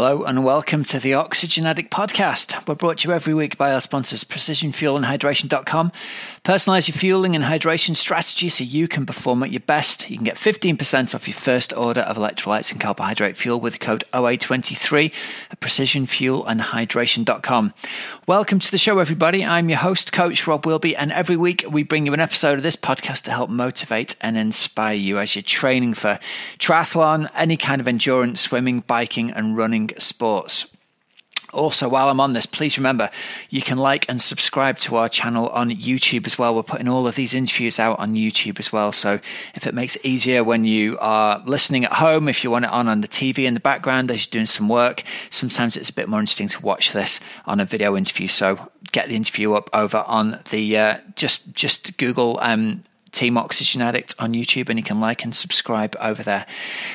Hello and welcome to the Oxygen Addict podcast. We're brought to you every week by our sponsors, precisionfuelandhydration.com. Personalize your fueling and hydration strategy so you can perform at your best. You can get 15% off your first order of electrolytes and carbohydrate fuel with code OA23 at precisionfuelandhydration.com. Welcome to the show, everybody. I'm your host, Coach Rob Wilby, and every week we bring you an episode of this podcast to help motivate and inspire you as you're training for triathlon, any kind of endurance, swimming, biking, and running sports. Also, while I'm on this, please remember you can like and subscribe to our channel on YouTube as well. We're putting all of these interviews out on YouTube as well. So, if it makes it easier when you are listening at home, if you want it on on the TV in the background as you're doing some work, sometimes it's a bit more interesting to watch this on a video interview. So, get the interview up over on the uh, just just Google um, Team Oxygen Addict on YouTube, and you can like and subscribe over there.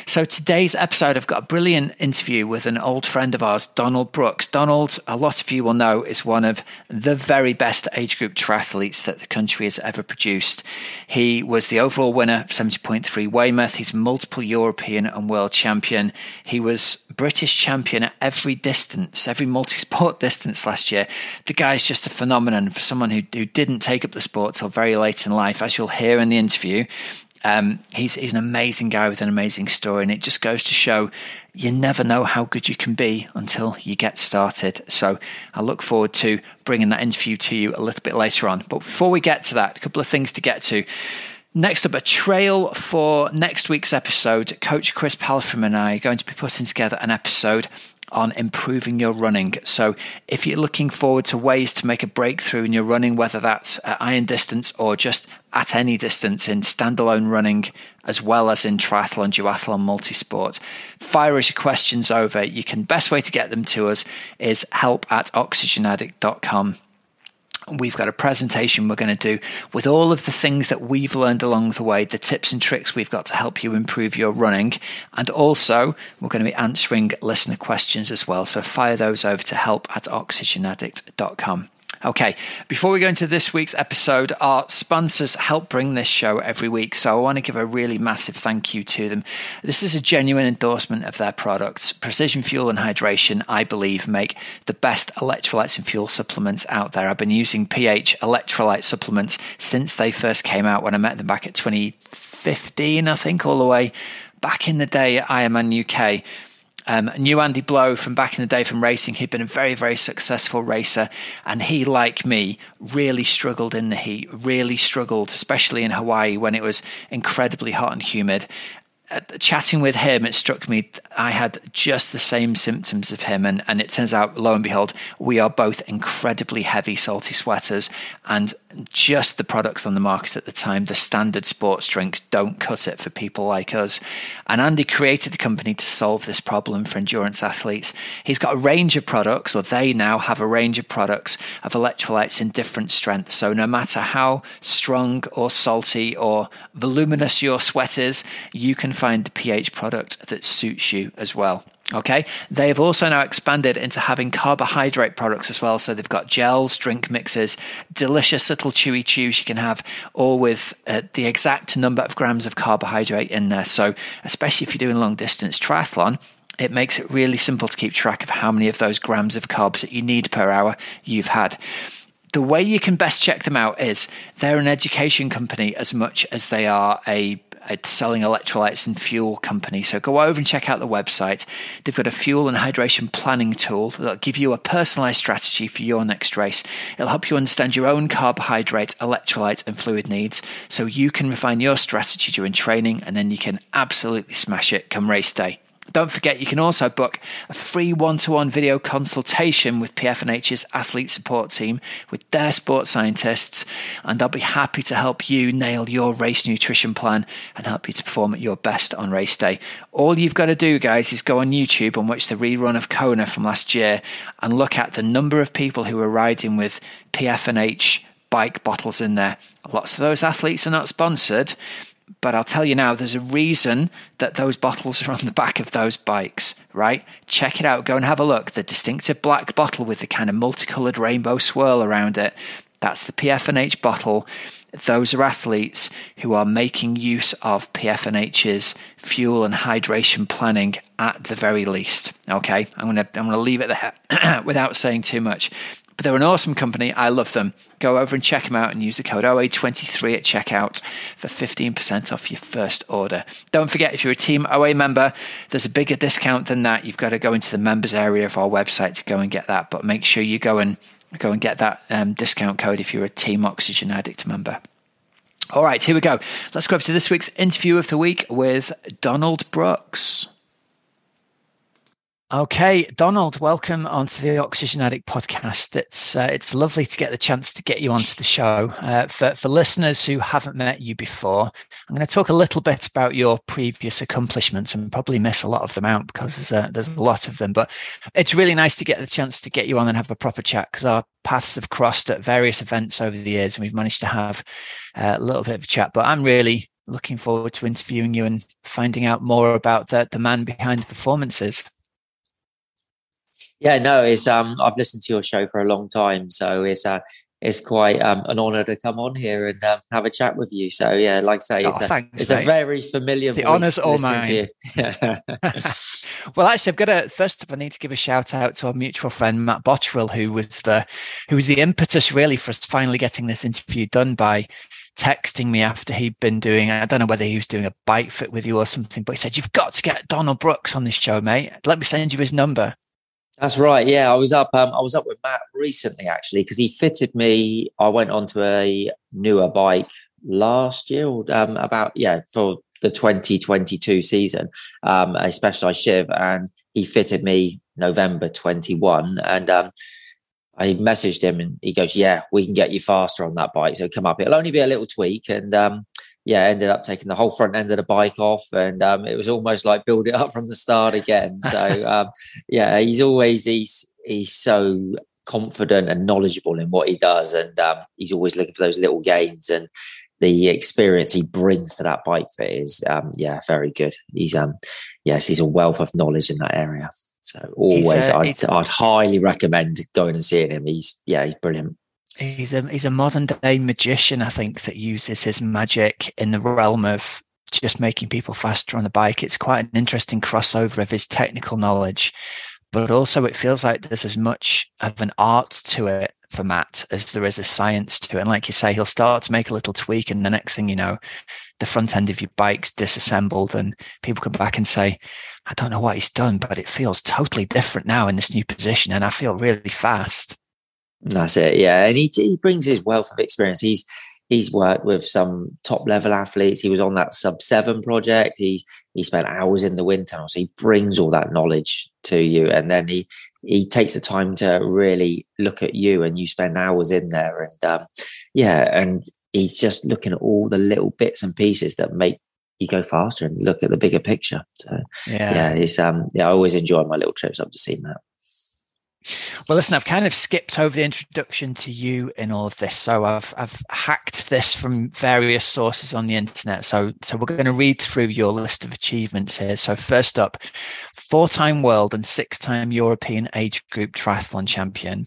So, today's episode, I've got a brilliant interview with an old friend of ours, Donald Brooks. Donald, a lot of you will know, is one of the very best age group triathletes that the country has ever produced. He was the overall winner, 70.3 Weymouth. He's multiple European and world champion. He was British champion at every distance, every multi sport distance last year. The guy's just a phenomenon for someone who, who didn't take up the sport till very late in life, as you'll hear in the interview. Um, he's he's an amazing guy with an amazing story, and it just goes to show you never know how good you can be until you get started. So I look forward to bringing that interview to you a little bit later on. But before we get to that, a couple of things to get to. Next up, a trail for next week's episode. Coach Chris Palfrey and I are going to be putting together an episode on improving your running. So, if you're looking forward to ways to make a breakthrough in your running, whether that's at iron distance or just at any distance in standalone running, as well as in triathlon, duathlon, multisport, fire us your questions over. You can best way to get them to us is help at oxygenaddict.com we've got a presentation we're going to do with all of the things that we've learned along the way, the tips and tricks we've got to help you improve your running. And also, we're going to be answering listener questions as well. So fire those over to help at oxygenaddict.com. Okay, before we go into this week's episode, our sponsors help bring this show every week. So I want to give a really massive thank you to them. This is a genuine endorsement of their products. Precision Fuel and Hydration, I believe, make the best electrolytes and fuel supplements out there. I've been using pH electrolyte supplements since they first came out when I met them back at 2015, I think, all the way back in the day at Ironman UK. Um, knew Andy Blow from back in the day from racing. He'd been a very, very successful racer, and he, like me, really struggled in the heat. Really struggled, especially in Hawaii when it was incredibly hot and humid. Chatting with him, it struck me I had just the same symptoms of him. And, and it turns out, lo and behold, we are both incredibly heavy, salty sweaters. And just the products on the market at the time, the standard sports drinks, don't cut it for people like us. And Andy created the company to solve this problem for endurance athletes. He's got a range of products, or they now have a range of products of electrolytes in different strengths. So no matter how strong or salty or voluminous your sweat is, you can find the pH product that suits you as well. Okay, they've also now expanded into having carbohydrate products as well. So they've got gels, drink mixes, delicious little chewy chews you can have, all with uh, the exact number of grams of carbohydrate in there. So, especially if you're doing long distance triathlon, it makes it really simple to keep track of how many of those grams of carbs that you need per hour you've had the way you can best check them out is they're an education company as much as they are a selling electrolytes and fuel company. So go over and check out the website. They've got a fuel and hydration planning tool that'll give you a personalized strategy for your next race. It'll help you understand your own carbohydrate, electrolyte, and fluid needs so you can refine your strategy during training and then you can absolutely smash it come race day. Don't forget, you can also book a free one to one video consultation with PFNH's athlete support team with their sports scientists, and they'll be happy to help you nail your race nutrition plan and help you to perform at your best on race day. All you've got to do, guys, is go on YouTube and watch the rerun of Kona from last year and look at the number of people who were riding with PFNH bike bottles in there. Lots of those athletes are not sponsored, but I'll tell you now, there's a reason that those bottles are on the back of those bikes, right? Check it out. Go and have a look. The distinctive black bottle with the kind of multicolored rainbow swirl around it. That's the PFNH bottle. Those are athletes who are making use of PFNH's fuel and hydration planning at the very least. Okay, I'm gonna I'm gonna leave it there without saying too much. But they're an awesome company. I love them. Go over and check them out and use the code OA23 at checkout for 15% off your first order. Don't forget, if you're a Team OA member, there's a bigger discount than that. You've got to go into the members area of our website to go and get that. But make sure you go and go and get that um, discount code if you're a Team Oxygen Addict member. All right, here we go. Let's go up to this week's interview of the week with Donald Brooks. Okay, Donald, welcome onto the Oxygen Addict podcast. It's uh, it's lovely to get the chance to get you onto the show. Uh, for for listeners who haven't met you before, I'm going to talk a little bit about your previous accomplishments and probably miss a lot of them out because there's a, there's a lot of them. But it's really nice to get the chance to get you on and have a proper chat because our paths have crossed at various events over the years, and we've managed to have uh, a little bit of a chat. But I'm really looking forward to interviewing you and finding out more about the the man behind the performances. Yeah, no, it's um I've listened to your show for a long time, so it's uh it's quite um, an honour to come on here and um, have a chat with you. So yeah, like I say, it's, oh, a, thanks, it's a very familiar. The honour's all mine. well, actually, I've got to first up. I need to give a shout out to our mutual friend Matt Bottrill, who was the who was the impetus really for us finally getting this interview done by texting me after he'd been doing. I don't know whether he was doing a bike fit with you or something, but he said, "You've got to get Donald Brooks on this show, mate. Let me send you his number." That's right. Yeah, I was up. Um, I was up with Matt recently actually because he fitted me. I went onto a newer bike last year, um, about yeah for the 2022 season, um, a specialized shiv, and he fitted me November 21, and um, I messaged him and he goes, "Yeah, we can get you faster on that bike. So come up. It'll only be a little tweak, and um, yeah, ended up taking the whole front end of the bike off, and um, it was almost like build it up from the start again. So um, yeah, he's always he's he's so confident and knowledgeable in what he does, and um, he's always looking for those little gains and the experience he brings to that bike fit is um, yeah very good. He's um yes, he's a wealth of knowledge in that area. So always, a, I'd, I'd highly recommend going and seeing him. He's yeah, he's brilliant. He's a he's a modern day magician, I think, that uses his magic in the realm of just making people faster on the bike. It's quite an interesting crossover of his technical knowledge, but also it feels like there's as much of an art to it for Matt as there is a science to it. And like you say, he'll start to make a little tweak, and the next thing you know, the front end of your bike's disassembled, and people come back and say, I don't know what he's done, but it feels totally different now in this new position, and I feel really fast. That's it, yeah. And he he brings his wealth of experience. He's he's worked with some top level athletes. He was on that sub seven project. He he spent hours in the wind tunnel. So he brings all that knowledge to you, and then he he takes the time to really look at you, and you spend hours in there. And um, yeah, and he's just looking at all the little bits and pieces that make you go faster and look at the bigger picture. So yeah, yeah, it's um yeah, I always enjoy my little trips up to see that. Well, listen, I've kind of skipped over the introduction to you in all of this, so I've I've hacked this from various sources on the internet. So so we're going to read through your list of achievements here. So first up, four-time world and six-time European age group triathlon champion.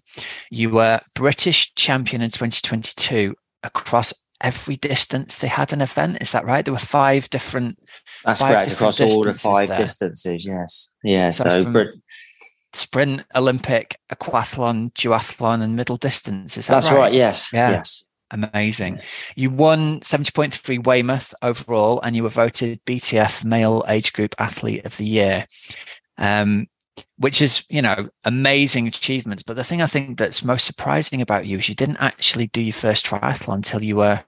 You were British champion in 2022 across every distance they had an event. Is that right? There were five different. That's five correct. Across all the five there. distances. Yes. Yeah. So, so from, sprint, Olympic, aquathlon, duathlon, and middle distance. Is that That's right? right yes. Yeah. Yes. Amazing. You won 70.3 Weymouth overall, and you were voted BTF Male Age Group Athlete of the Year, um, which is, you know, amazing achievements. But the thing I think that's most surprising about you is you didn't actually do your first triathlon until you were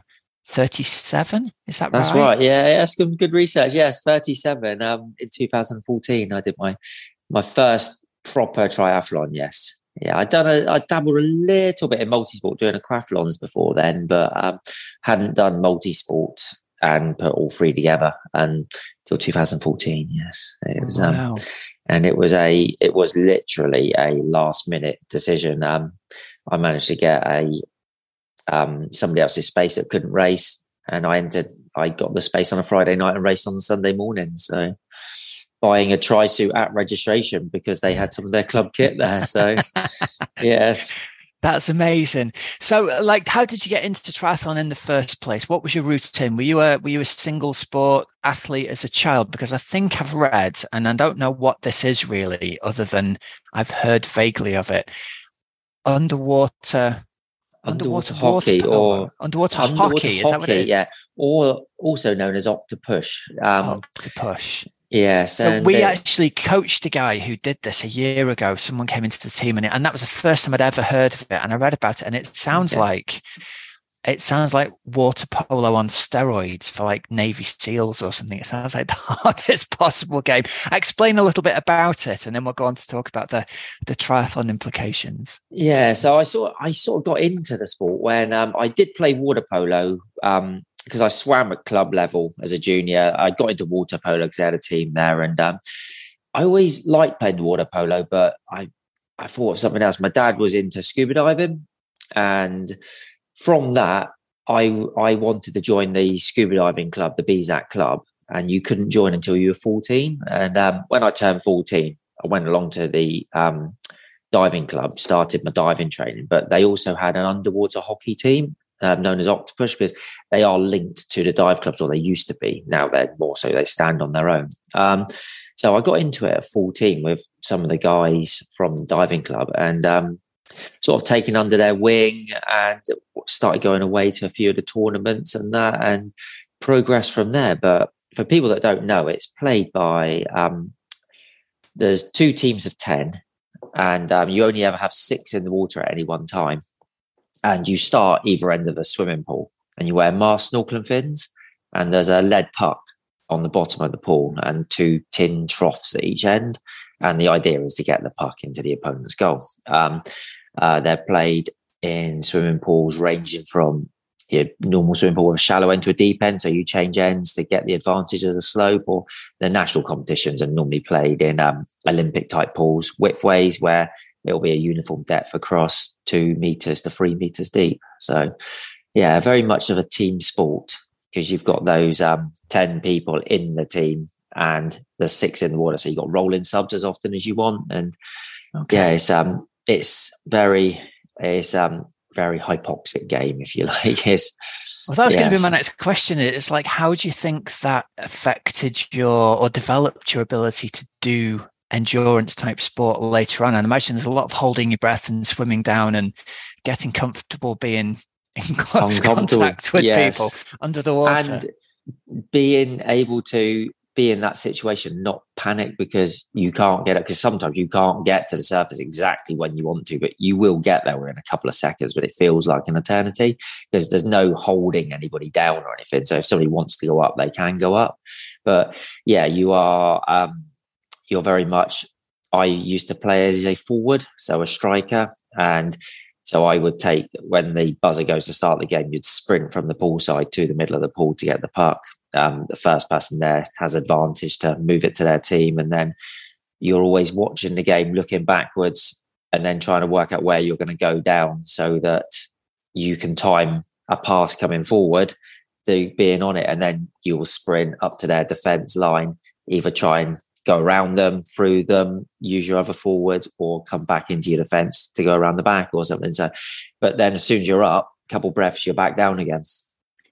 37 is that that's right? right yeah that's good, good research yes 37 um in 2014 i did my my first proper triathlon, yes. Yeah, I done a, I dabbled a little bit in multisport doing aquathlons before then, but um, hadn't done multisport and put all three together until 2014. Yes, it was. Um, wow. Um, and it was a, it was literally a last minute decision. Um, I managed to get a um, somebody else's space that couldn't race, and I entered. I got the space on a Friday night and raced on the Sunday morning. So buying a tri suit at registration because they had some of their club kit there. So, yes. That's amazing. So, like, how did you get into triathlon in the first place? What was your routine? Were you a were you a single sport athlete as a child? Because I think I've read, and I don't know what this is really, other than I've heard vaguely of it. Underwater, underwater, underwater hockey or underwater, underwater hockey. Is that what it is? Yeah, or also known as octopush. Um, octopush. Yes. So we actually coached a guy who did this a year ago. Someone came into the team and, it, and that was the first time I'd ever heard of it. And I read about it and it sounds okay. like it sounds like water polo on steroids for like Navy SEALs or something. It sounds like the hardest possible game. Explain a little bit about it, and then we'll go on to talk about the the triathlon implications. Yeah, so I sort I sort of got into the sport when um, I did play water polo um, because I swam at club level as a junior. I got into water polo because I had a team there, and um, I always liked playing water polo, but I I thought of something else. My dad was into scuba diving, and from that, I I wanted to join the scuba diving club, the BSAC club, and you couldn't join until you were fourteen. And um, when I turned fourteen, I went along to the um, diving club, started my diving training, but they also had an underwater hockey team uh, known as Octopush because they are linked to the dive clubs, or they used to be. Now they're more so they stand on their own. Um, so I got into it at 14 with some of the guys from the diving club and um, sort of taken under their wing and started going away to a few of the tournaments and that and progress from there. But for people that don't know, it's played by um, there's two teams of 10 and um, you only ever have six in the water at any one time and you start either end of a swimming pool and you wear mask snorkeling fins and there's a lead puck on the bottom of the pool and two tin troughs at each end. And the idea is to get the puck into the opponent's goal. Um, uh, they're played in swimming pools ranging from your normal swimming pool with a shallow end to a deep end so you change ends to get the advantage of the slope or the national competitions are normally played in um, olympic type pools widthways where it'll be a uniform depth across two meters to three meters deep. So, yeah, very much of a team sport because you've got those um, 10 people in the team and the six in the water. So you've got rolling subs as often as you want. And okay. yeah, it's, um, it's very, it's, um, very hypoxic game, if you like. It's, well, that was yes. going to be my next question. It's like, how do you think that affected your or developed your ability to do endurance type sport later on. And I imagine there's a lot of holding your breath and swimming down and getting comfortable being in close contact with yes. people under the water. And being able to be in that situation, not panic because you can't get it. Because sometimes you can't get to the surface exactly when you want to, but you will get there within a couple of seconds. But it feels like an eternity because there's no holding anybody down or anything. So if somebody wants to go up, they can go up. But yeah, you are. Um, you're very much I used to play as a forward, so a striker. And so I would take when the buzzer goes to start the game, you'd sprint from the pool side to the middle of the pool to get the puck. Um, the first person there has advantage to move it to their team. And then you're always watching the game, looking backwards, and then trying to work out where you're going to go down so that you can time a pass coming forward to being on it. And then you will sprint up to their defense line, either try and go around them, through them, use your other forward, or come back into your defense to go around the back or something. So, but then as soon as you're up, a couple breaths, you're back down again.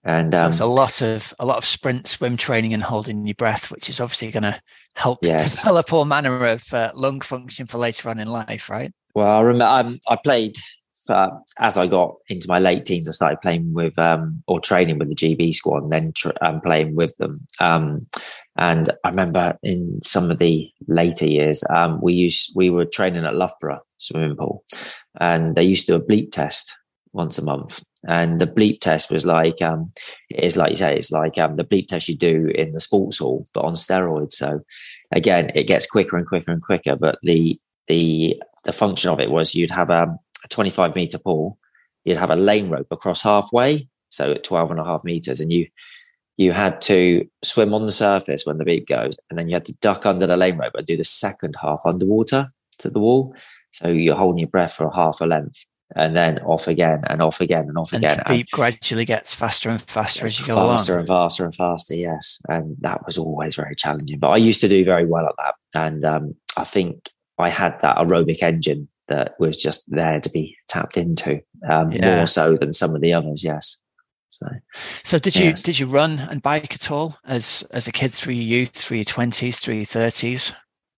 And um, so it's a lot of a lot of sprint, swim training, and holding your breath, which is obviously going to help yes. develop all manner of uh, lung function for later on in life, right? Well, I remember um, I played uh, as I got into my late teens, I started playing with um, or training with the GB squad, and then tr- um, playing with them. Um, and I remember in some of the later years, um, we used we were training at Loughborough swimming pool, and they used to do a bleep test once a month. And the bleep test was like um, it's like you say, it's like um, the bleep test you do in the sports hall, but on steroids. So again, it gets quicker and quicker and quicker. But the the the function of it was you'd have a a 25 meter pool, you'd have a lane rope across halfway, so at 12 and a half meters, and you you had to swim on the surface when the beep goes, and then you had to duck under the lane rope and do the second half underwater to the wall. So you're holding your breath for half a length and then off again and off again and off and again. The beep and gradually gets faster and faster as you go faster along. and faster and faster. Yes, and that was always very challenging. But I used to do very well at that, and um, I think I had that aerobic engine that was just there to be tapped into um, Yeah. more so than some of the others. Yes. So So did you did you run and bike at all as as a kid through your youth, through your twenties, through your thirties?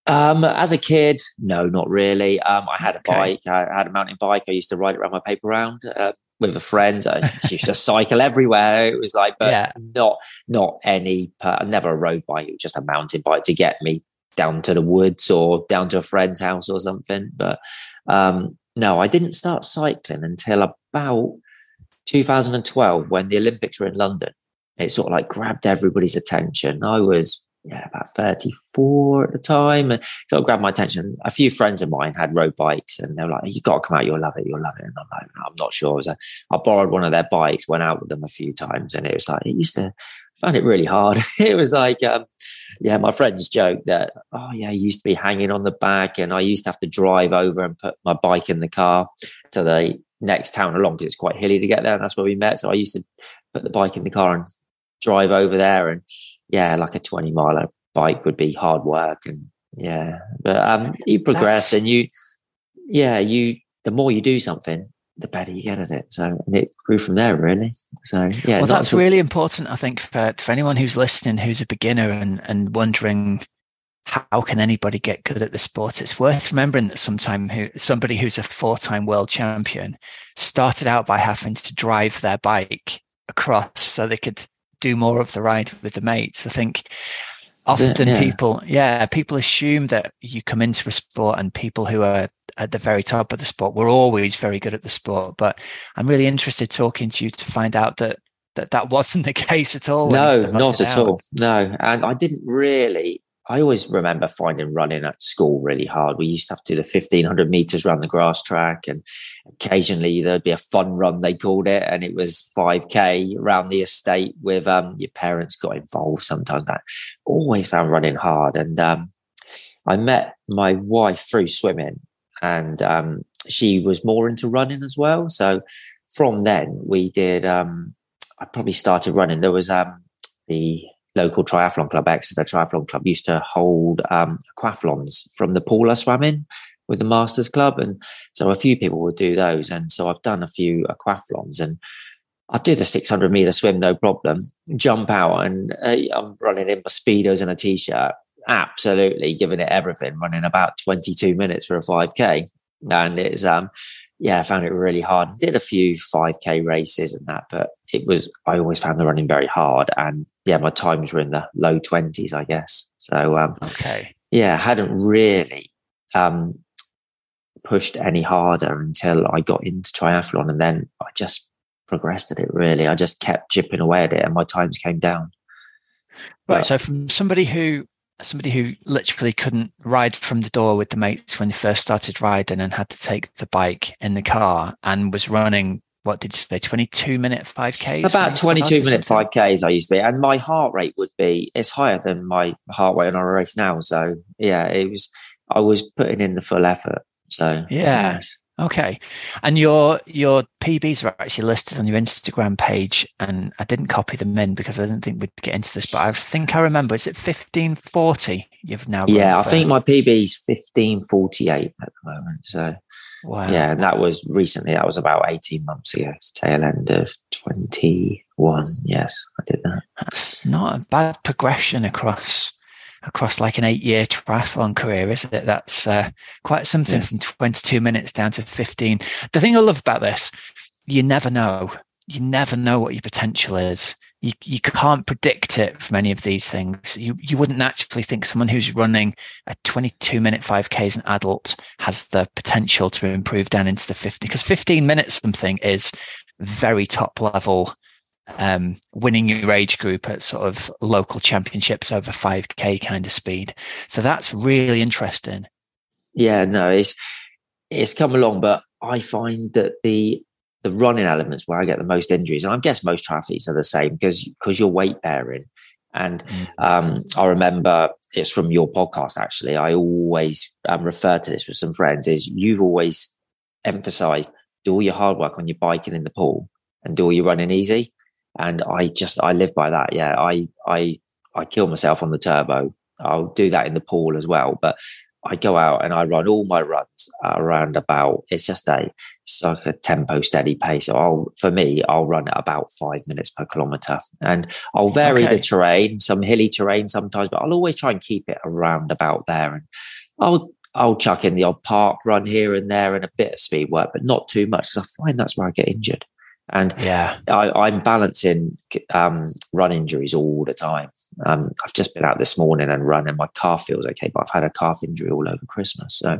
Um, as a kid, no, not really. Um, I had a Okay. bike. I had a mountain bike. I used to ride it around my paper round uh, with a friend. I used to cycle everywhere. It was like, but Yeah. not not any. Per- never a road bike. It was just a mountain bike to get me down to the woods or down to a friend's house or something. But um, no, I didn't start cycling until about 2012 when the Olympics were in London. It sort of like grabbed everybody's attention. I was yeah about 34 at the time and sort of grabbed my attention. A few friends of mine had road bikes and they were like, "You've got to come out. You'll love it. You'll love it." And I'm like, "I'm not sure." I, I borrowed one of their bikes, went out with them a few times, and it was like it used to I found it really hard. it was like, um, yeah, my friends joke that, oh yeah, I used to be hanging on the back, and I used to have to drive over and put my bike in the car to the next town along because it's quite hilly to get there, and that's where we met. So I used to put the bike in the car and drive over there, and yeah, like a twenty mile bike would be hard work, and yeah, but um, you progress That's- and you, yeah, you the more you do something, the better you get at it. So and it grew from there, really. So yeah, well, that's until- really important, I think, for, for anyone who's listening who's a beginner and, and wondering how can anybody get good at the sport. It's worth remembering that sometime who somebody who's a four-time world champion started out by having to drive their bike across so they could do more of the ride with the mates. I think it, often yeah. people, yeah, people assume that you come into a sport and people who are at the very top of the sport were always very good at the sport. But I'm really interested talking to you to find out that that, that wasn't the case at all. No, not at all. No, and I didn't really. I always remember finding running at school really hard. We used to have to do the fifteen hundred meters around the grass track, and occasionally there'd be a fun run they called it, and it was five k around the estate with um, your parents got involved. Sometimes that always found running hard, and um, I met my wife through swimming, and um, she was more into running as well. So from then we did. Um, I probably started running. There was um, the local triathlon club, Exeter Triathlon Club, used to hold um, aquathlons from the pool I swam in with the Masters Club, and so a few people would do those. And so I've done a few aquathlons, and I'd do the 600 meter swim no problem. Jump out, and uh, I'm running in my speedos and a t-shirt, absolutely giving it everything, running about 22 minutes for a 5k, and it's um yeah, I found it really hard. Did a few 5k races and that, but it was I always found the running very hard. And yeah, my times were in the low 20s, I guess. So um Okay. yeah, hadn't really um pushed any harder until I got into triathlon and then I just progressed at it really. I just kept chipping away at it and my times came down. Right. Well- So from somebody who somebody who literally couldn't ride from the door with the mates when they first started riding and had to take the bike in the car and was running what did you say 22 minute 5ks About 22 minute 5Ks I used to be. And my heart rate would be, it's higher than my heart rate on a race now. So yeah, it was, I was putting in the full effort. So Yeah. yes. Okay. And your your PBs are actually listed on your Instagram page and I didn't copy them in because I didn't think we'd get into this, but I think I remember is it 1540 you've now Yeah, I think my PB is 1548 at the moment. So wow. yeah, and that was recently, that was about 18 months ago. It's tail end of 21. Yes, I did that. That's not a bad progression across across like an eight year triathlon career, is it? That's uh, quite something Yeah. from 22 minutes down to 15. The thing I love about this, you never know. You never know what your potential is. You, you can't predict it from any of these things. You you wouldn't naturally think someone who's running a 22 minute 5K as an adult has the potential to improve down into the 50 because 15 minutes something is very top level um, winning your age group at sort of local championships over 5k kind of speed. So that's really interesting. Yeah, no, it's it's come along, but I find that the the running elements where I get the most injuries, and I guess most triathletes are the same because because you're weight bearing. And um, I remember it's from your podcast actually. I always um, refer to this with some friends. Is you've always emphasised do all your hard work on your bike and in the pool, and do all your running easy. And I just I live by that. Yeah, I I I kill myself on the turbo. I'll do that in the pool as well, but I go out and I run all my runs around about. It's just a it's like a tempo steady pace. So I'll for me, I'll run at about five minutes per kilometer, and I'll vary okay. the terrain, some hilly terrain sometimes, but I'll always try and keep it around about there. And I'll I'll chuck in the odd park run here and there and a bit of speed work, but not too much because I find that's where I get injured. And yeah, I, am balancing um, run injuries all the time. Um, I've just been out this morning and run, and my calf feels okay, but I've had a calf injury all over Christmas. So,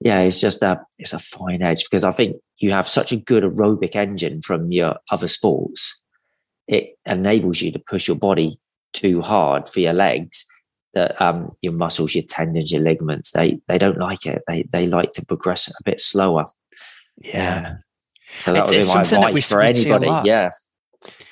yeah, it's just a it's a fine edge because I think you have such a good aerobic engine from your other sports. It enables you to push your body too hard for your legs. That um, your muscles, your tendons, your ligaments, they they don't like it. They they like to progress a bit slower. Yeah. So that would be my advice for anybody. Yeah.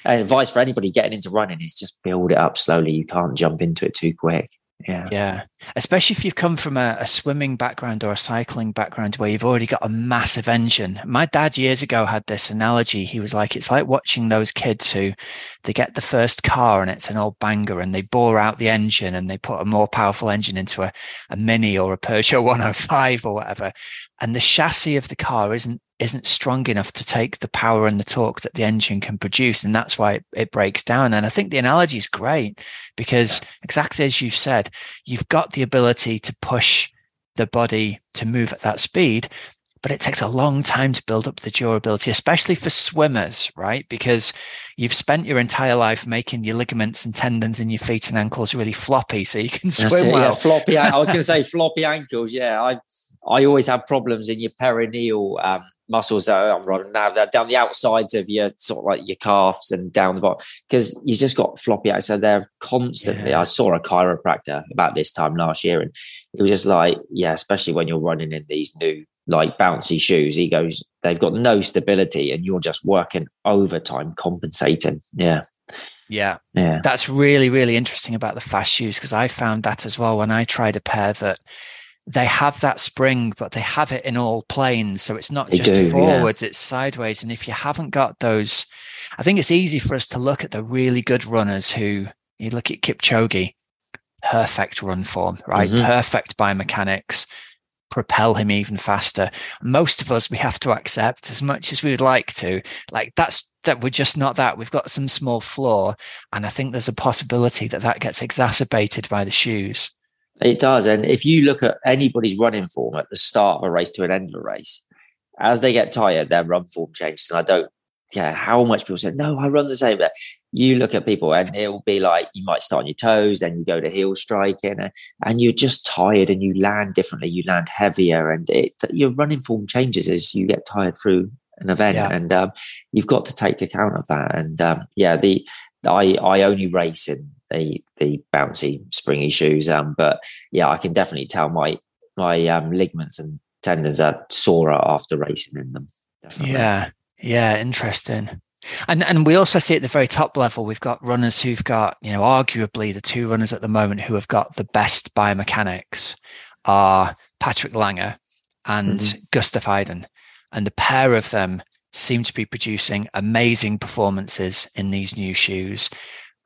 And advice for anybody getting into running is just build it up slowly. You can't jump into it too quick. Yeah. Yeah. Especially if you've come from a, a, swimming background or a cycling background where you've already got a massive engine. My dad years ago had this analogy. He was like, it's like watching those kids who they get the first car and it's an old banger and they bore out the engine and they put a more powerful engine into a, a Mini or a Peugeot 105 or whatever. And the chassis of the car isn't isn't strong enough to take the power and the torque that the engine can produce and that's why it, it breaks down. And i think the analogy is great because yeah. exactly as you've said you've got the ability to push the body to move at that speed but it takes a long time to build up the durability especially for swimmers right? Because you've spent your entire life making your ligaments and tendons in your feet and ankles really floppy so you can swim well yeah, floppy i was going to say floppy ankles yeah. I I always have problems in your peroneal um, muscles that I'm running now down the outsides of your sort of like your calves and down the bottom because you just got floppy out. So they're constantly. Yeah. I saw a chiropractor about this time last year, and it was just like, yeah, especially when you're running in these new like bouncy shoes. He goes, they've got no stability, and you're just working overtime compensating. Yeah. Yeah. Yeah. That's really, really interesting about the fast shoes because I found that as well when I tried a pair that they have that spring, but they have it in all planes. So it's not they just do, forwards, it's sideways. And if you haven't got those, I think it's easy for us to look at the really good runners who you look at Kipchoge, perfect run form, right? Mm-hmm. Perfect biomechanics, propel him even faster. Most of us, we have to accept as much as we would like to, like that's that we're just not that. We've got some small flaw. And I think there's a possibility that that gets exacerbated by the shoes. It does. And if you look at anybody's running form at the start of a race to an end of a race, as they get tired, their run form changes. And I don't yeah, how much people say, no, I run the same. But you look at people and it'll be like you might start on your toes, then you go to heel striking, and, and you're just tired and you land differently, you land heavier, and it, your running form changes as you get tired through an event. Yeah. And um, you've got to take account of that. And um, yeah, the I, I only race in the the bouncy springy shoes. Um, but yeah, I can definitely tell my my um, ligaments and tendons are sore after racing in them. Definitely. Yeah, yeah, interesting. And and we also see at the very top level, we've got runners who've got, you know, arguably the two runners at the moment who have got the best biomechanics are Patrick Lange and mm-hmm. Gustav Iden. And the pair of them seem to be producing amazing performances in these new shoes.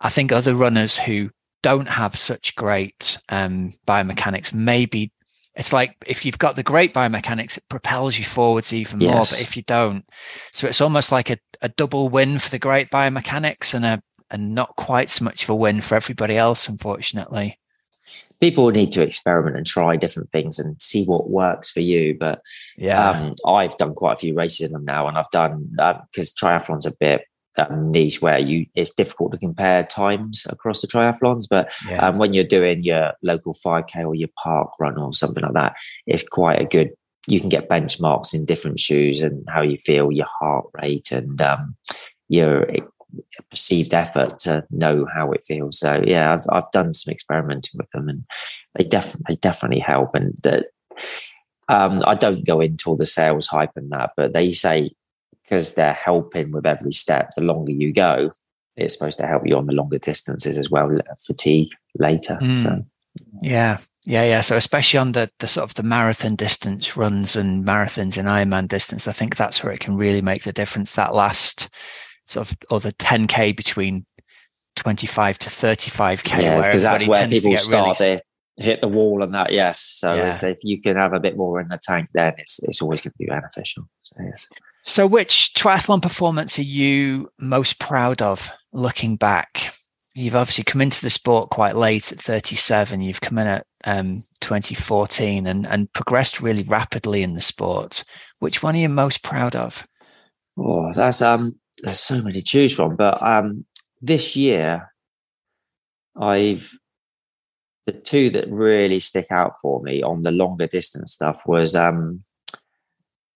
I think other runners who don't have such great um, biomechanics maybe it's like if you've got the great biomechanics it propels you forwards even yes. more but if you don't so it's almost like a, a double win for the great biomechanics and a and not quite so much of a win for everybody else unfortunately people need to experiment and try different things and see what works for you but yeah um, i've done quite a few races in them now and i've done because uh, triathlon's a bit um, niche where you it's difficult to compare times across the triathlons. But yeah. um, when you're doing your local 5k or your park run or something like that, it's quite a good. You can get benchmarks in different shoes and how you feel, your heart rate, and um, your perceived effort to know how it feels. So yeah, I've I've done some experimenting with them, and they definitely definitely help. And that um, I don't go into all the sales hype and that, but they say because they're helping with every step. The longer you go, it's supposed to help you on the longer distances as well, fatigue later. Mm. So yeah, yeah, yeah. So especially on the the sort of the marathon distance runs and marathons and Ironman distance, I think that's where it can really make the difference. That last sort of or the 10k between 25 to 35k. Yeah, because that's where people start really... their hit the wall and that. Yes. So yeah. if you can have a bit more in the tank, then it's it's always going to be beneficial. So, yes. So which triathlon performance are you most proud of looking back? You've obviously come into the sport quite late at 37. You've come in at um, 2014 and, and progressed really rapidly in the sport. Which one are you most proud of? Oh, that's um. There's so many to choose from, but um, this year, I've the two that really stick out for me on the longer distance stuff was um,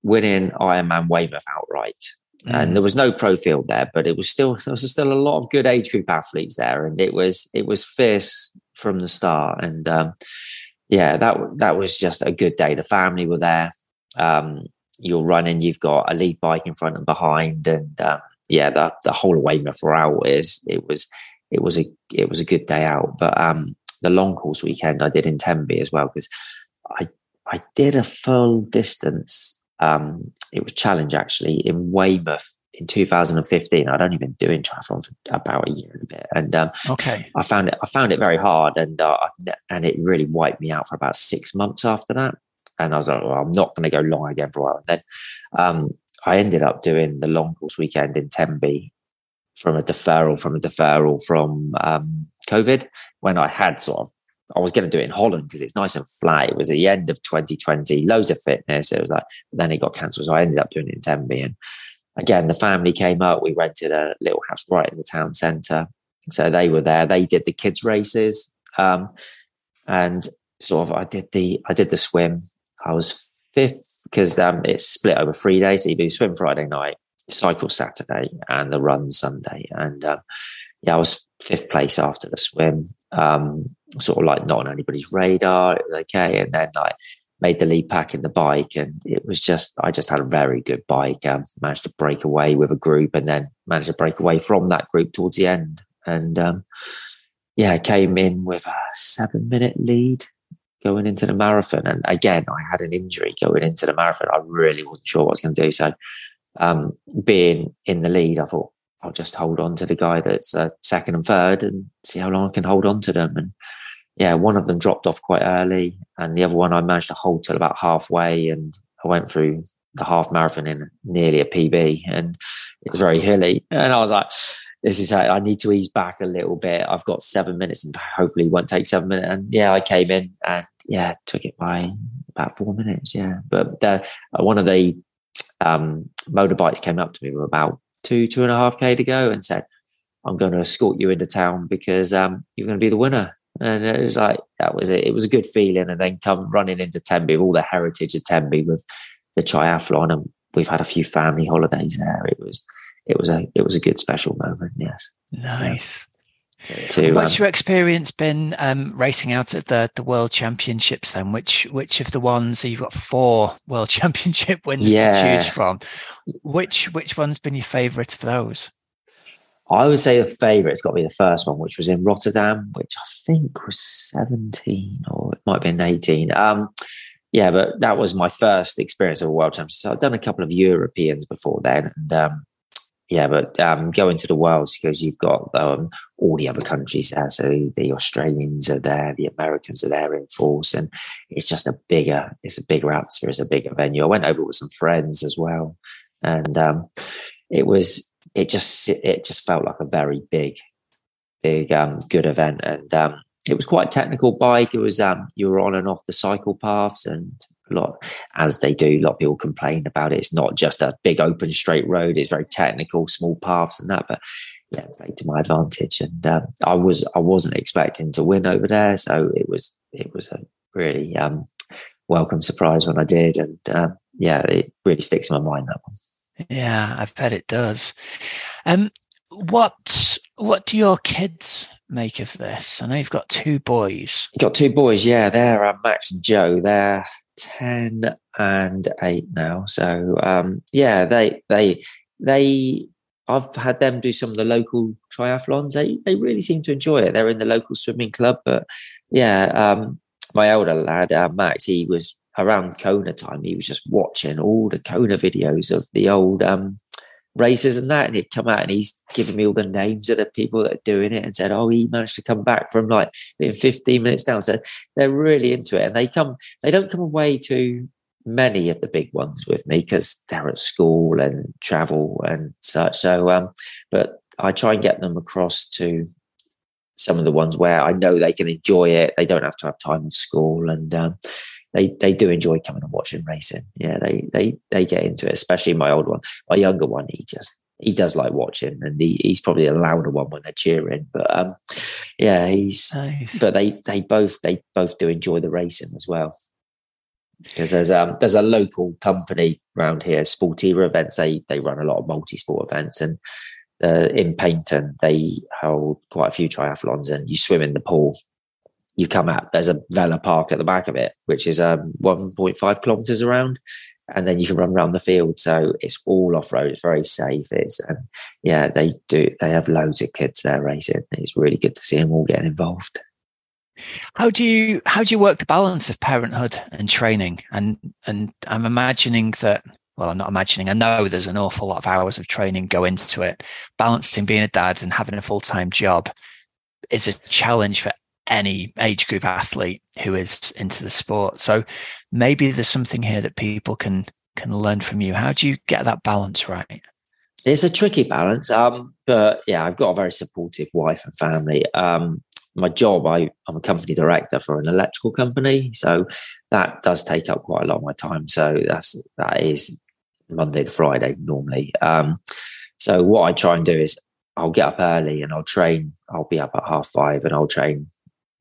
winning Ironman Weymouth outright. Mm. And there was no pro field there, but it was still there was still a lot of good age group athletes there, and it was it was fierce from the start. And um, yeah, that that was just a good day. The family were there. Um, you're running, you've got a lead bike in front and behind, and um, yeah, the the whole of Weymouth were out. Is it was it was a it was a good day out. But um, the long course weekend I did in Tenby as well because I I did a full distance. Um, it was challenge actually in Weymouth in 2015. I'd only been doing triathlon for about a year and a bit, and um, okay, I found it I found it very hard, and uh, and it really wiped me out for about six months after that. And I was like, well, I'm not going to go long again for a while. And then um, I ended up doing the long course weekend in Tenby from a deferral from a deferral from um, COVID when I had sort of I was going to do it in Holland because it's nice and flat. It was the end of 2020, loads of fitness. It was like then it got cancelled, so I ended up doing it in Tenby. And again, the family came up. We rented a little house right in the town centre, so they were there. They did the kids races, um, and sort of I did the I did the swim. I was fifth because um, it's split over three days. So you do swim Friday night, cycle Saturday, and the run Sunday. And um, yeah, I was fifth place after the swim. Um, sort of like not on anybody's radar. It was okay, and then like made the lead pack in the bike, and it was just I just had a very good bike. Um, managed to break away with a group, and then managed to break away from that group towards the end. And um, yeah, came in with a seven minute lead going into the marathon. And again, I had an injury going into the marathon. I really wasn't sure what I was going to do. So, um, being in the lead, I thought, I'll just hold on to the guy that's uh, second and third and see how long I can hold on to them. And yeah, one of them dropped off quite early, and the other one I managed to hold till about halfway. And I went through the half marathon in nearly a PB, and it was very hilly. And I was like, "This is how I need to ease back a little bit. I've got seven minutes, and hopefully, won't take seven minutes." And yeah, I came in and yeah, took it by about four minutes. Yeah, but the, uh, one of the um, motorbikes came up to me with about two, two and a half K to go and said, I'm going to escort you into town because um, you're going to be the winner. And it was like, that was it. It was a good feeling. And then come running into Tenby, all the heritage of Tenby with the triathlon. And we've had a few family holidays there. It was, it was a, it was a good special moment. Yes. Nice. To, What's um, your experience been um, racing out at the the World Championships? Then, which which of the ones so you've got four World Championship wins yeah. to choose from? Which which one's been your favourite of those? I would say the favourite's got to be the first one, which was in Rotterdam, which I think was seventeen or it might have been eighteen. Um, yeah, but that was my first experience of a World Championship. So I've done a couple of Europeans before then, and um, yeah, but um, going to the Worlds because you've got um, all the other countries there. So the Australians are there, the Americans are there in force, and it's just a bigger, it's a bigger atmosphere, it's a bigger venue. I went over with some friends as well, and um, it was, it just, it just felt like a very big, big, um, good event, and um, it was quite technical bike. It was, um, you were on and off the cycle paths, and a lot as they do. A lot of people complain about it. It's not just a big open straight road. It's very technical, small paths and that. But yeah, played to my advantage. And um, I was I wasn't expecting to win over there, so it was it was a really um, welcome surprise when I did. And um, yeah, it really sticks in my mind that one. Yeah, I bet it does. Um, what what do your kids make of this? I know you've got two boys. You got two boys, yeah. They're uh, Max and Joe. They're 10 and 8 now so um, yeah they they they I've had them do some of the local triathlons. They they really seem to enjoy it. They're in the local swimming club, but yeah, um, my older lad uh, Max, he was around Kona time. He was just watching all the Kona videos of the old um, races and that, and he'd come out and he's giving me all the names of the people that are doing it and said, "Oh, he managed to come back from like being 15 minutes down." So they're really into it, and they come. They don't come away to many of the big ones with me because they're at school and travel and such. So, um, but I try and get them across to some of the ones where I know they can enjoy it. They don't have to have time of school, and um, they they do enjoy coming and watching racing. Yeah, they they they get into it. Especially my old one, my younger one. He just he does like watching, and he, he's probably a louder one when they're cheering. But um, yeah, he's. Nice. But they they both they both do enjoy the racing as well. Because there's um there's a local company around here, Sportiva events. They they run a lot of multi sport events, and uh, in Paignton, they hold quite a few triathlons, and you swim in the pool. You come out. There's a Velopark at the back of it, which is um 1.5 kilometers around, and then you can run around the field. So it's all off road. It's very safe. It's and yeah, they do. They have loads of kids there racing. It's really good to see them all getting involved. How do you how do you work the balance of parenthood and training? And and I'm imagining that well, I'm not imagining, I know there's an awful lot of hours of training go into it. Balancing being a dad and having a full time job is a challenge for any age group athlete who is into the sport. So maybe there's something here that people can can learn from you. How do you get that balance right? It's a tricky balance, um, but yeah, I've got a very supportive wife and family. Um, my job, I, I'm a company director for an electrical company, so that does take up quite a lot of my time. So that's that is Monday to Friday normally. Um, so what I try and do is I'll get up early and I'll train. I'll be up at half five and I'll train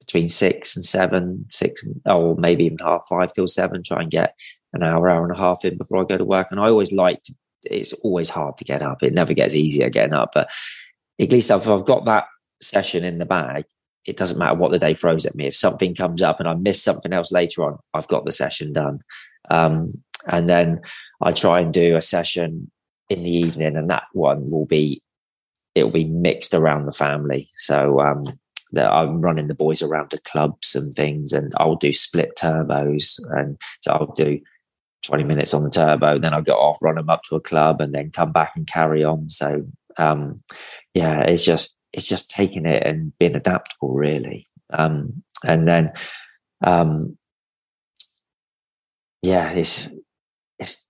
between six and seven, six or maybe even half five till seven. Try and get an hour, hour and a half in before I go to work. And I always like to, it's always hard to get up. It never gets easier getting up, but at least if I've got that session in the bag, it doesn't matter what the day throws at me. If something comes up and I miss something else later on, I've got the session done. Um, and then I try and do a session in the evening, and that one will be it'll be mixed around the family. So um, I'm running the boys around to clubs and things, and I'll do split turbos, and so I'll do 20 minutes on the turbo, then I'll get off, run them up to a club, and then come back and carry on. So um, yeah, it's just it's just taking it and being adaptable, really. Um, and then um, yeah, it's it's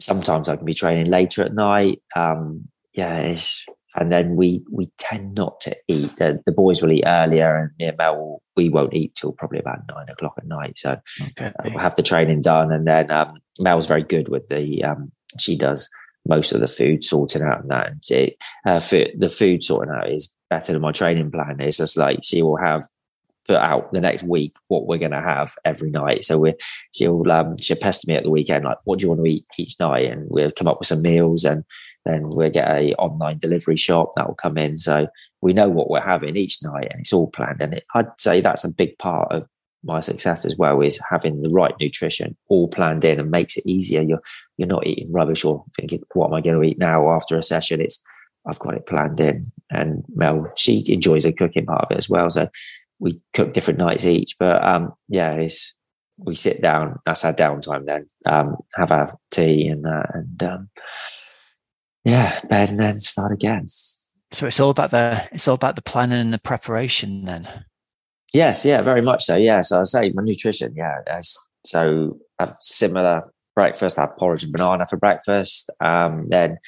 sometimes I can be training later at night. Um, yeah, it's and then we we tend not to eat. The, the boys will eat earlier, and me and Mel we won't eat till probably about nine o'clock at night. So okay. uh, we'll have the training done, and then um, Mel's very good with the. Um, she does most of the food sorting out and that. And she, uh, food, the food sorting out is better than my training plan. It's just like she will have put out the next week what we're going to have every night. So we she'll um, she'll pester me at the weekend like, what do you want to eat each night? And we'll come up with some meals, and then we'll get a online delivery shop that will come in. So we know what we're having each night, and it's all planned. And it, I'd say that's a big part of my success as well is having the right nutrition all planned in and makes it easier. You're you're not eating rubbish or thinking, what am I going to eat now after a session? It's I've got it planned in. And Mel, she enjoys the cooking part of it as well. So we cook different nights each. But um, yeah, it's we sit down. That's our downtime. Then um, have our tea and that, and um, yeah, bed, and then start again. So it's all about the it's all about the planning and the preparation. Then. Yes, yeah, very much so. Yeah, so I say my nutrition. Yeah, so a similar breakfast. I have porridge and banana for breakfast. Um, then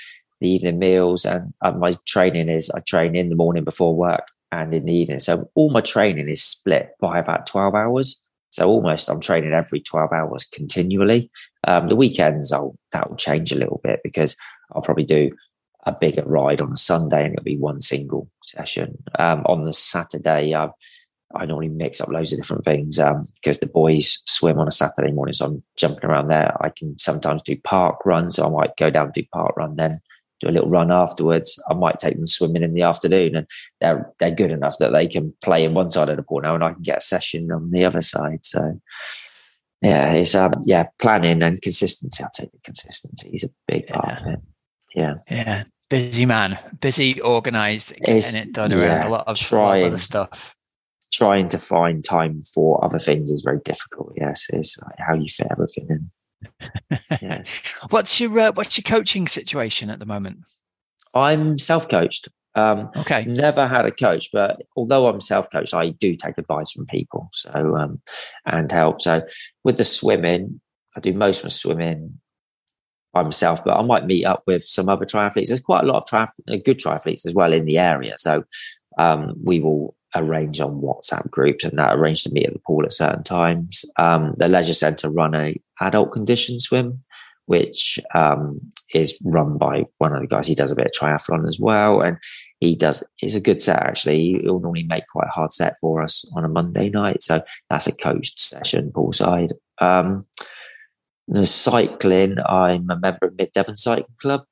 the evening meals and, and my training is I train in the morning before work and in the evening. So all my training is split by about 12 hours. So almost I'm training every 12 hours continually. Um, the weekends, I'll, that will change a little bit because I'll probably do a bigger ride on a Sunday and it'll be one single session. Um, on the Saturday, I, I normally mix up loads of different things um, because the boys swim on a Saturday morning. So I'm jumping around there. I can sometimes do park runs. So I might go down do park run then do a little run afterwards. I might take them swimming in the afternoon, and they're they're good enough that they can play in one side of the pool now, and I can get a session on the other side. So yeah, it's um yeah planning and consistency. I'll take the consistency is a big part yeah. of it. Yeah, yeah, busy man, busy, organised, getting it's, it done yeah, around a lot of trying, other stuff. Trying to find time for other things is very difficult. Yes, it's like how you fit everything in yes. What's your uh, what's your coaching situation at the moment? I'm self-coached. Um, okay. Never had a coach, but although I'm self-coached, I do take advice from people. So um, and help. So with the swimming, I do most of my swimming by myself, but I might meet up with some other triathletes. There's quite a lot of triath- uh, good triathletes as well in the area. So um, we will arrange on WhatsApp groups and that arrange to meet at the pool at certain times. Um, the leisure centre run a adult condition swim, which um, is run by one of the guys. He does a bit of triathlon as well, and he does. It's a good set actually. He'll normally make quite a hard set for us on a Monday night, so that's a coached session poolside. Um, the cycling, I'm a member of Mid Devon Cycling Club,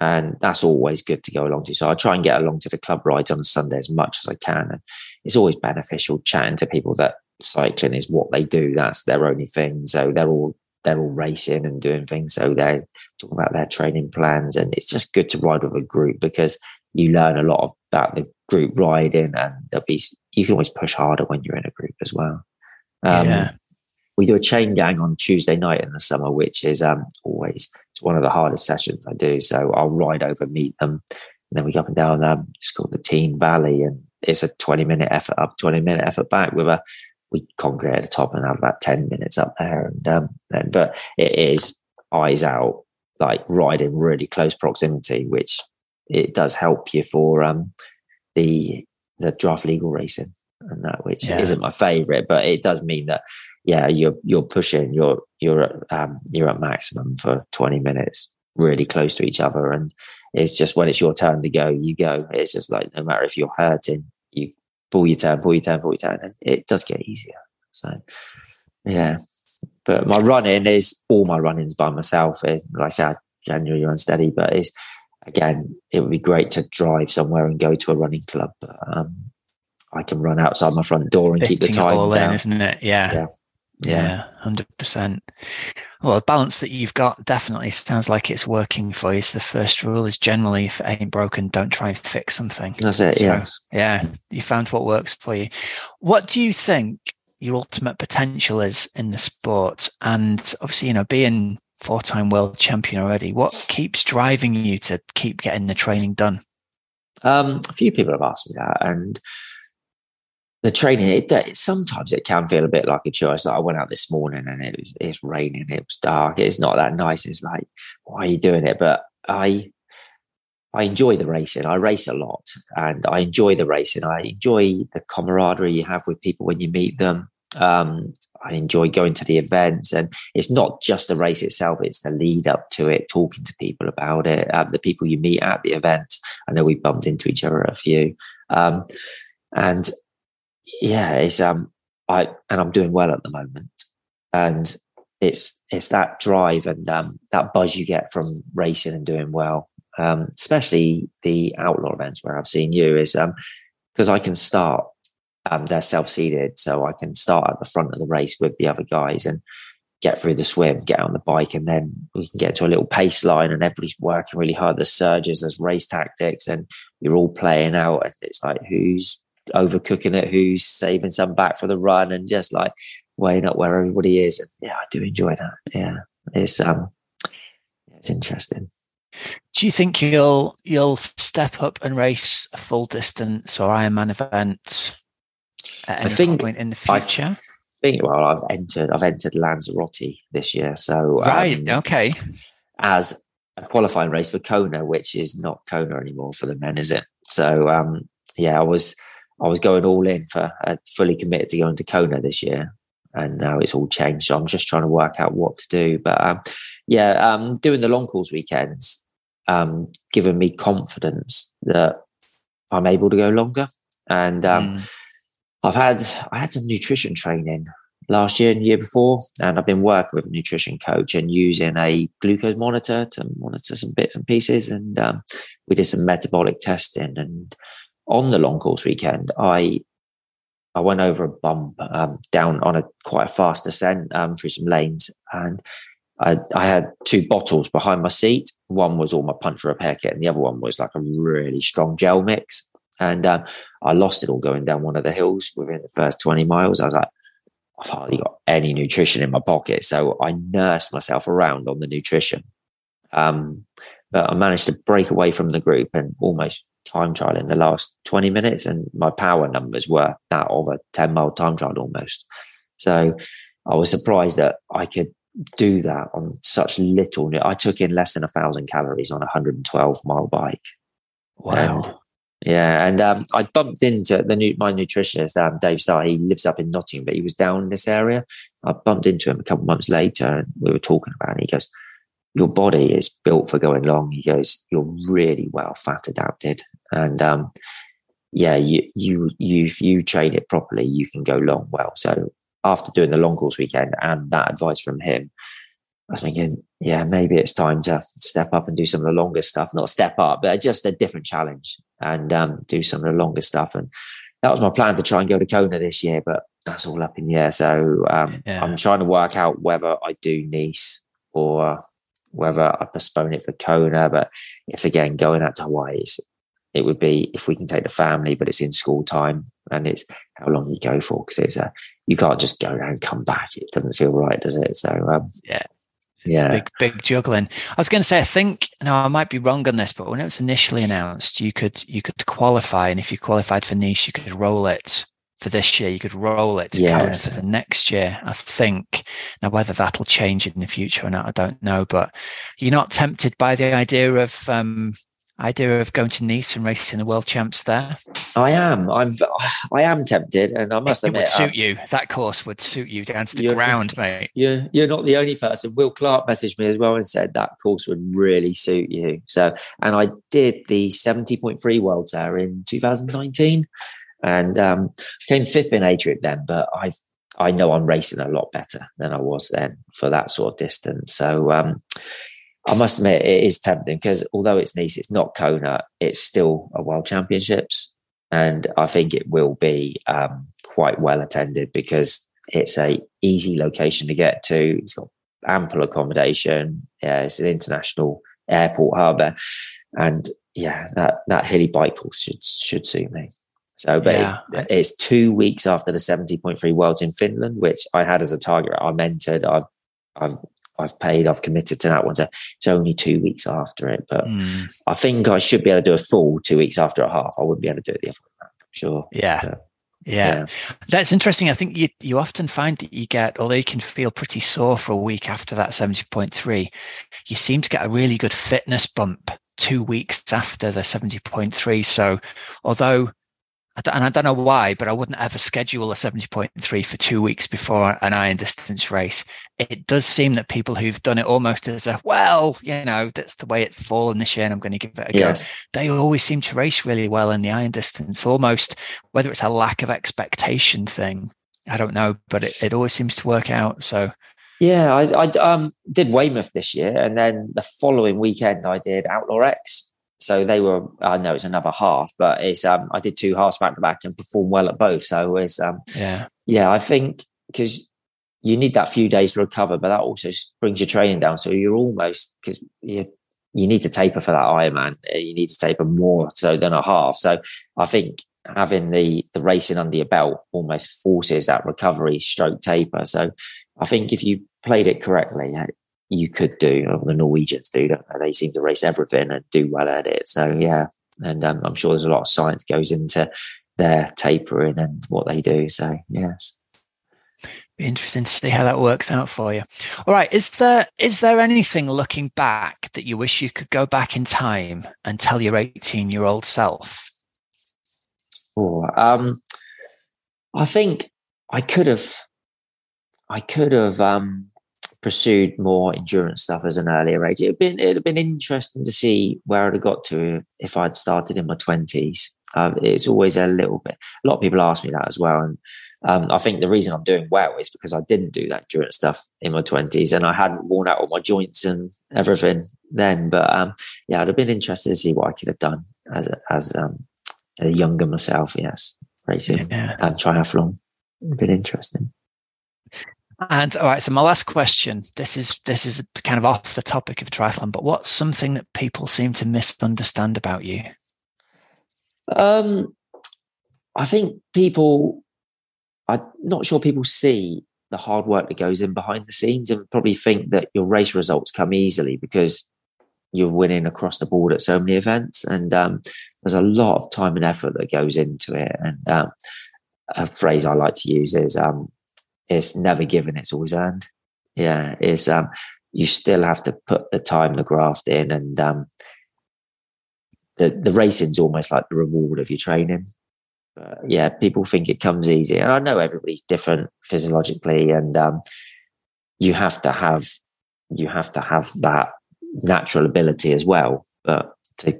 and that's always good to go along to. So I try and get along to the club rides on Sunday as much as I can, and it's always beneficial chatting to people that cycling is what they do. That's their only thing. So they're all they're all racing and doing things. So they're talking about their training plans, and it's just good to ride with a group because you learn a lot about the group riding, and there'll be you can always push harder when you're in a group as well. Um, yeah we do a chain gang on Tuesday night in the summer, which is um, always it's one of the hardest sessions I do. So I'll ride over, meet them, and then we go up and down. Um, it's called the Teign Valley, and it's a twenty minute effort up, twenty minute effort back with a we concrete at the top and have about ten minutes up there. And um, then, but it is eyes out, like riding really close proximity, which it does help you for um the the draft legal racing and that which yeah. isn't my favorite but it does mean that yeah you're you're pushing you're you're at, um, you're at maximum for 20 minutes really close to each other. And it's just when it's your turn to go you go. It's just like no matter if you're hurting you pull your turn pull your turn pull your turn and it does get easier. So yeah. But my running is all my runnings by myself. Like i said january unsteady but it's again it would be great to drive somewhere and go to a running club but, um, I can run outside my front door and keep the time all down. in, isn't it? Yeah. Yeah. Hundred yeah, percent. Well, the balance that you've got definitely sounds like it's working for you. So the first rule is generally, if it ain't broken, don't try and fix something. That's it. So, yes. Yeah. You found what works for you. What do you think your ultimate potential is in the sport? And obviously, you know, being four-time world champion already, what keeps driving you to keep getting the training done? Um, a few people have asked me that, and the training it, it, sometimes it can feel a bit like a choice like i went out this morning and it was it's raining it was dark it's not that nice. It's like why are you doing it? But i i enjoy the racing. I race a lot and i enjoy the racing. I enjoy the camaraderie you have with people when you meet them. Um, i enjoy going to the events and it's not just the race itself it's the lead up to it talking to people about it um, the people you meet at the event. i know we bumped into each other a few. Um, and yeah, it's um, I and I'm doing well at the moment, and it's it's that drive and um, that buzz you get from racing and doing well, um, especially the outlaw events where I've seen you is um, because I can start. Um, they're self-seeded, so I can start at the front of the race with the other guys and get through the swim, get on the bike, and then we can get to a little pace line, and everybody's working really hard. There's surges, there's race tactics, and you're all playing out, and it's like who's overcooking it, who's saving some back for the run, and just like weighing up where everybody is. And yeah, I do enjoy that. Yeah, it's um, it's interesting. Do you think you'll you'll step up and race a full distance or Ironman event at any I think point in the future? I think well, I've entered I've entered Lanzarote this year, so right, um, okay. As a qualifying race for Kona, which is not Kona anymore for the men, is it? So um, yeah, I was I was going all in for uh, fully committed to going to Kona this year, and now it's all changed. So I'm just trying to work out what to do. But um, yeah, um, doing the long course weekends, um, giving me confidence that I'm able to go longer. And um, mm. I've had I had some nutrition training last year and the year before, and I've been working with a nutrition coach and using a glucose monitor to monitor some bits and pieces. And um, we did some metabolic testing and on the long course weekend, I I went over a bump um, down on a quite a fast descent um, through some lanes, and I, I, had two bottles behind my seat. One was all my punch repair kit, and the other one was like a really strong gel mix. And um, I lost it all going down one of the hills within the first twenty miles. I was like, I've hardly got any nutrition in my pocket, so I nursed myself around on the nutrition. Um, but I managed to break away from the group and almost time trial in the last 20 minutes. And my power numbers were that of a 10 mile time trial almost. So I was surprised that I could do that on such little. I took in less than a thousand calories on a 112 mile bike. Wow. And, yeah, and um, I bumped into the new, my nutritionist, um, Dave Starr. He lives up in Nottingham, but he was down in this area. I bumped into him a couple months later, and we were talking about it. He goes, "Your body is built for going long." He goes, "You're really well fat adapted, and um, yeah, you you you if you train it properly, you can go long well." So after doing the long course weekend and that advice from him, I was thinking, yeah, maybe it's time to step up and do some of the longer stuff. Not step up, but just a different challenge and um, do some of the longer stuff. And that was my plan to try and go to Kona this year, but that's all up in the air. So um, yeah. I'm trying to work out whether I do Nice or whether I postpone it for Kona. But it's again going out to Hawaii. It would be if we can take the family, but it's in school time and it's how long you go for because it's a you can't just go and come back. It doesn't feel right, does it? So um, yeah, yeah, big big juggling. I was going to say, I think now I might be wrong on this, but when it was initially announced, you could you could qualify, and if you qualified for Nice, you could roll it for this year. You could roll it to yes. for the next year. I think now whether that'll change in the future or not, I don't know. But you're not tempted by the idea of um, idea of going to Nice and racing the world champs there? I am. I'm. I am tempted, and I must it, admit, it would suit um, you. That course would suit you down to the ground, mate. You're you're not the only person. Will Clarke messaged me as well and said that course would really suit you. So, and I did the seventy point three worlds there in 2019, and um, came fifth in A trip then. But I've I know I'm racing a lot better than I was then for that sort of distance. So um, I must admit, it is tempting because although it's Nice, it's not Kona, it's still a World Championships. And I think it will be um, quite well attended because it's a easy location to get to. It's got ample accommodation. Yeah, it's an international airport harbour, and yeah, that that hilly bike course should should suit me. So, but yeah. it, it's two weeks after the seventy point three worlds in Finland, which I had as a target. I'm entered. I've I've I've paid, I've committed to that one. So it's only two weeks after it. But mm. I think I should be able to do a full two weeks after a half. I wouldn't be able to do it the other way around, sure. Yeah. But, yeah. yeah. That's interesting. I think you you often find that you get, although you can feel pretty sore for a week after that 70.3, you seem to get a really good fitness bump two weeks after the 70.3. So although and I don't know why, but I wouldn't ever schedule a 70.3 for two weeks before an iron distance race. It does seem that people who've done it almost as a, well, you know, that's the way it's fallen this year and I'm going to give it a yes. go. They always seem to race really well in the iron distance, almost whether it's a lack of expectation thing. I don't know, but it, it always seems to work out. So, yeah, I, I um, did Weymouth this year. And then the following weekend, I did Outlaw X so they were, I know it's another half, but it's, um, I did two halves back to back and performed well at both. So it's, um, yeah, yeah, I think because you need that few days to recover, but that also brings your training down. So you're almost, because you, you need to taper for that Ironman. Uh, you need to taper more so than a half. So I think having the the racing under your belt almost forces that recovery stroke taper. So I think if you played it correctly, you could do. The Norwegians do, don't they? They seem to race everything and do well at it. So yeah, and um, I'm sure there's a lot of science goes into their tapering and what they do. So yes. Be interesting to see how that works out for you. All right, is there is there anything looking back that you wish you could go back in time and tell your 18 year old self? Oh, um, I think I could have, I could have um, pursued more endurance stuff as an earlier age. It'd been it'd have been interesting to see where I'd have got to if I'd started in my twenties. Um, it's always a little bit. A lot of people ask me that as well, and um, I think the reason I'm doing well is because I didn't do that endurance stuff in my twenties, and I hadn't worn out all my joints and everything then. But um, yeah, I'd have been interested to see what I could have done as a, as um, a younger myself. Yes, racing yeah. and triathlon. It'd been interesting. And all right, so my last question. This is this is kind of off the topic of triathlon, but what's something that people seem to misunderstand about you? Um, I think people. I'm not sure people see the hard work that goes in behind the scenes, and probably think that your race results come easily because you're winning across the board at so many events, and um, there's a lot of time and effort that goes into it. And um, a phrase I like to use is um, "It's never given; it's always earned." Yeah, it's um, you still have to put the time, the graft in, and um, the the racing's almost like the reward of your training. But yeah, people think it comes easy, and I know everybody's different physiologically, and um, you have to have you have to have that natural ability as well. But to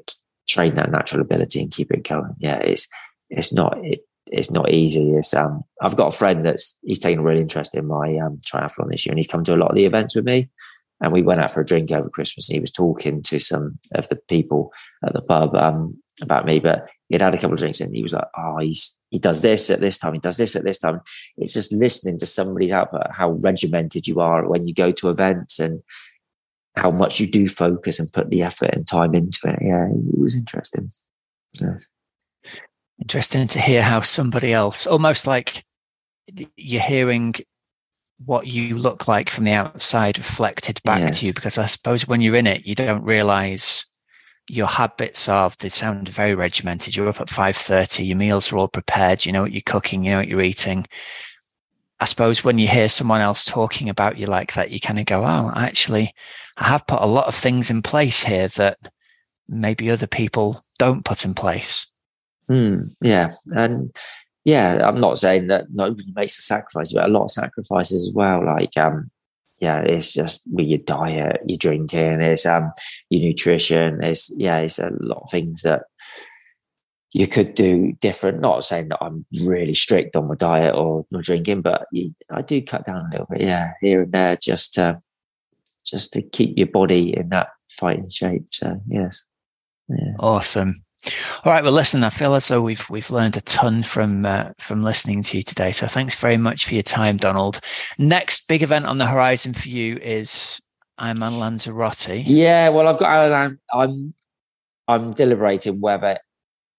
train that natural ability and keep it going, yeah, it's it's not it, it's not easy. It's um, I've got a friend that's he's taken a real interest in my um, triathlon this year, and he's come to a lot of the events with me. And we went out for a drink over Christmas, and he was talking to some of the people at the pub um, about me. But he'd had a couple of drinks, and he was like, "Oh, he's he does this at this time, he does this at this time." It's just listening to somebody's output, how regimented you are when you go to events, and how much you do focus and put the effort and time into it. Yeah, it was interesting. Yes. Interesting to hear how somebody else, almost like you're hearing what you look like from the outside reflected back yes. to you, because I suppose when you're in it, you don't realize your habits are they sound very regimented. You're up at five thirty, your meals are all prepared, you know what you're cooking, you know what you're eating. I suppose when you hear someone else talking about you like that, you kind of go, Oh, actually, I have put a lot of things in place here that maybe other people don't put in place. Mm, yeah, and yeah, I'm not saying that nobody makes a sacrifice, but a lot of sacrifices as well. Like, um, yeah, it's just with your diet, your drinking, it's um, your nutrition. It's yeah, it's a lot of things that you could do different. Not saying that I'm really strict on my diet or my drinking, but I do cut down a little bit, yeah, here and there, just to just to keep your body in that fighting shape. So yes, yeah. awesome. All right. Well, listen. I feel as though we've we've learned a ton from uh, from listening to you today. So thanks very much for your time, Donald. Next big event on the horizon for you is Ironman Lanzarote. Yeah. Well, I've got I'm I'm I'm deliberating whether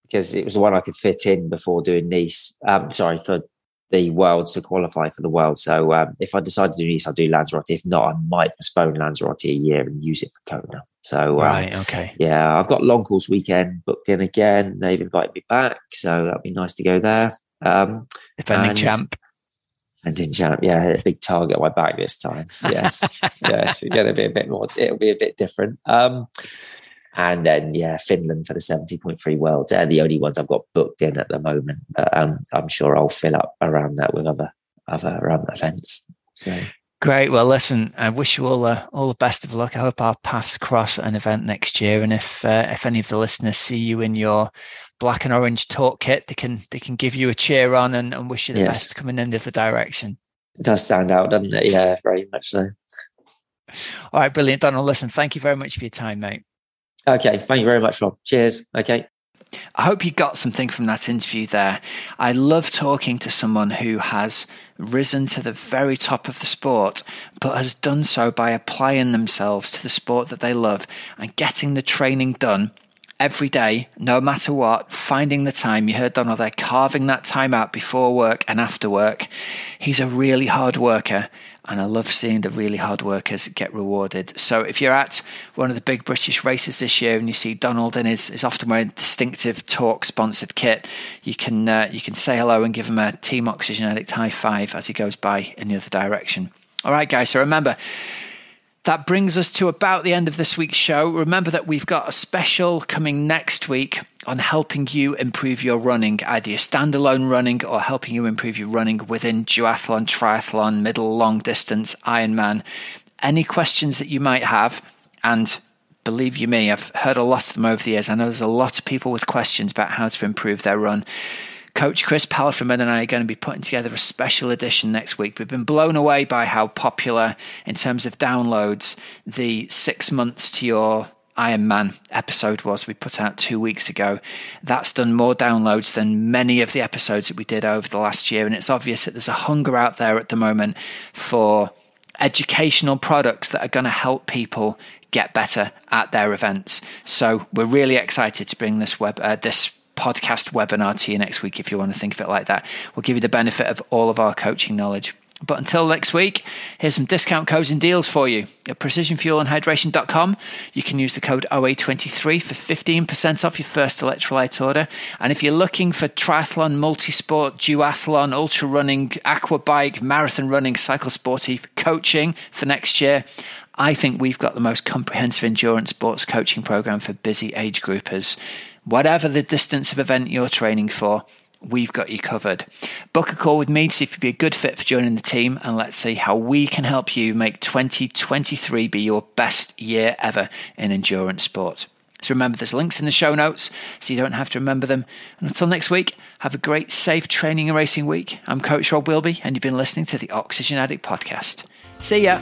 because it was the one I could fit in before doing Nice. Um, sorry for the worlds to qualify for the world. So um, if I decide to do Nice, I'll do Lanzarote. If not, I might postpone Lanzarote a year and use it for Kona. So um, right, okay, yeah, I've got long course weekend booked in again. They've invited me back, so that'd be nice to go there. Um, Defending champ. Defending champ, yeah, a big target on my back this time. Yes, yes, it's going to be a bit more. It'll be a bit different. Um, and then yeah, Finland for the seventy point three worlds. They're the only ones I've got booked in at the moment. But um, I'm sure I'll fill up around that with other other um, events. So great. Well, listen, I wish you all uh, all the best of luck. I hope our paths cross an event next year. And if uh, if any of the listeners see you in your black and orange TORQ kit, they can they can give you a cheer on and, and wish you the yes. best coming in the other direction. It does stand out, doesn't it? Yeah, very much so. All right, brilliant, Donald. Listen, thank you very much for your time, mate. Okay. Thank you very much, Rob. Cheers. Okay. I hope you got something from that interview there. I love talking to someone who has risen to the very top of the sport, but has done so by applying themselves to the sport that they love and getting the training done every day, no matter what, finding the time. You heard Donald there carving that time out before work and after work. He's a really hard worker and I love seeing the really hard workers get rewarded. So if you're at one of the big British races this year and you see Donald in his is often wearing distinctive TORQ sponsored kit, you can uh, you can say hello and give him a Team Oxygen Addict high five as he goes by in the other direction. All right, guys. So remember. That brings us to about the end of this week's show. Remember that we've got a special coming next week on helping you improve your running, either your standalone running or helping you improve your running within duathlon, triathlon, middle, long distance, Ironman. Any questions that you might have, and believe you me, I've heard a lot of them over the years. I know there's a lot of people with questions about how to improve their run. Coach Chris Palframan and I are going to be putting together a special edition next week. We've been blown away by how popular, in terms of downloads, the six months to your Iron Man episode was we put out two weeks ago. That's done more downloads than many of the episodes that we did over the last year. And it's obvious that there's a hunger out there at the moment for educational products that are going to help people get better at their events. So we're really excited to bring this web, uh, this podcast webinar to you next week if you want to think of it like that. We'll give you the benefit of all of our coaching knowledge But until next week, here's some discount codes and deals for you. At precisionfuelandhydration.com, you can use the code OA23 for 15% off your first electrolyte order. And if you're looking for triathlon, multisport, duathlon, ultra running, aqua bike, marathon running, cycle sportive coaching for next year, I think we've got the most comprehensive endurance sports coaching program for busy age groupers. Whatever the distance of event you're training for, we've got you covered. Book a call with me to see if you'd be a good fit for joining the team, and let's see how we can help you make 2023 be your best year ever in endurance sport. So remember, there's links in the show notes so you don't have to remember them. And until next week, have a great, safe training and racing week. I'm Coach Rob Wilby, and you've been listening to the Oxygen Addict Podcast. See ya.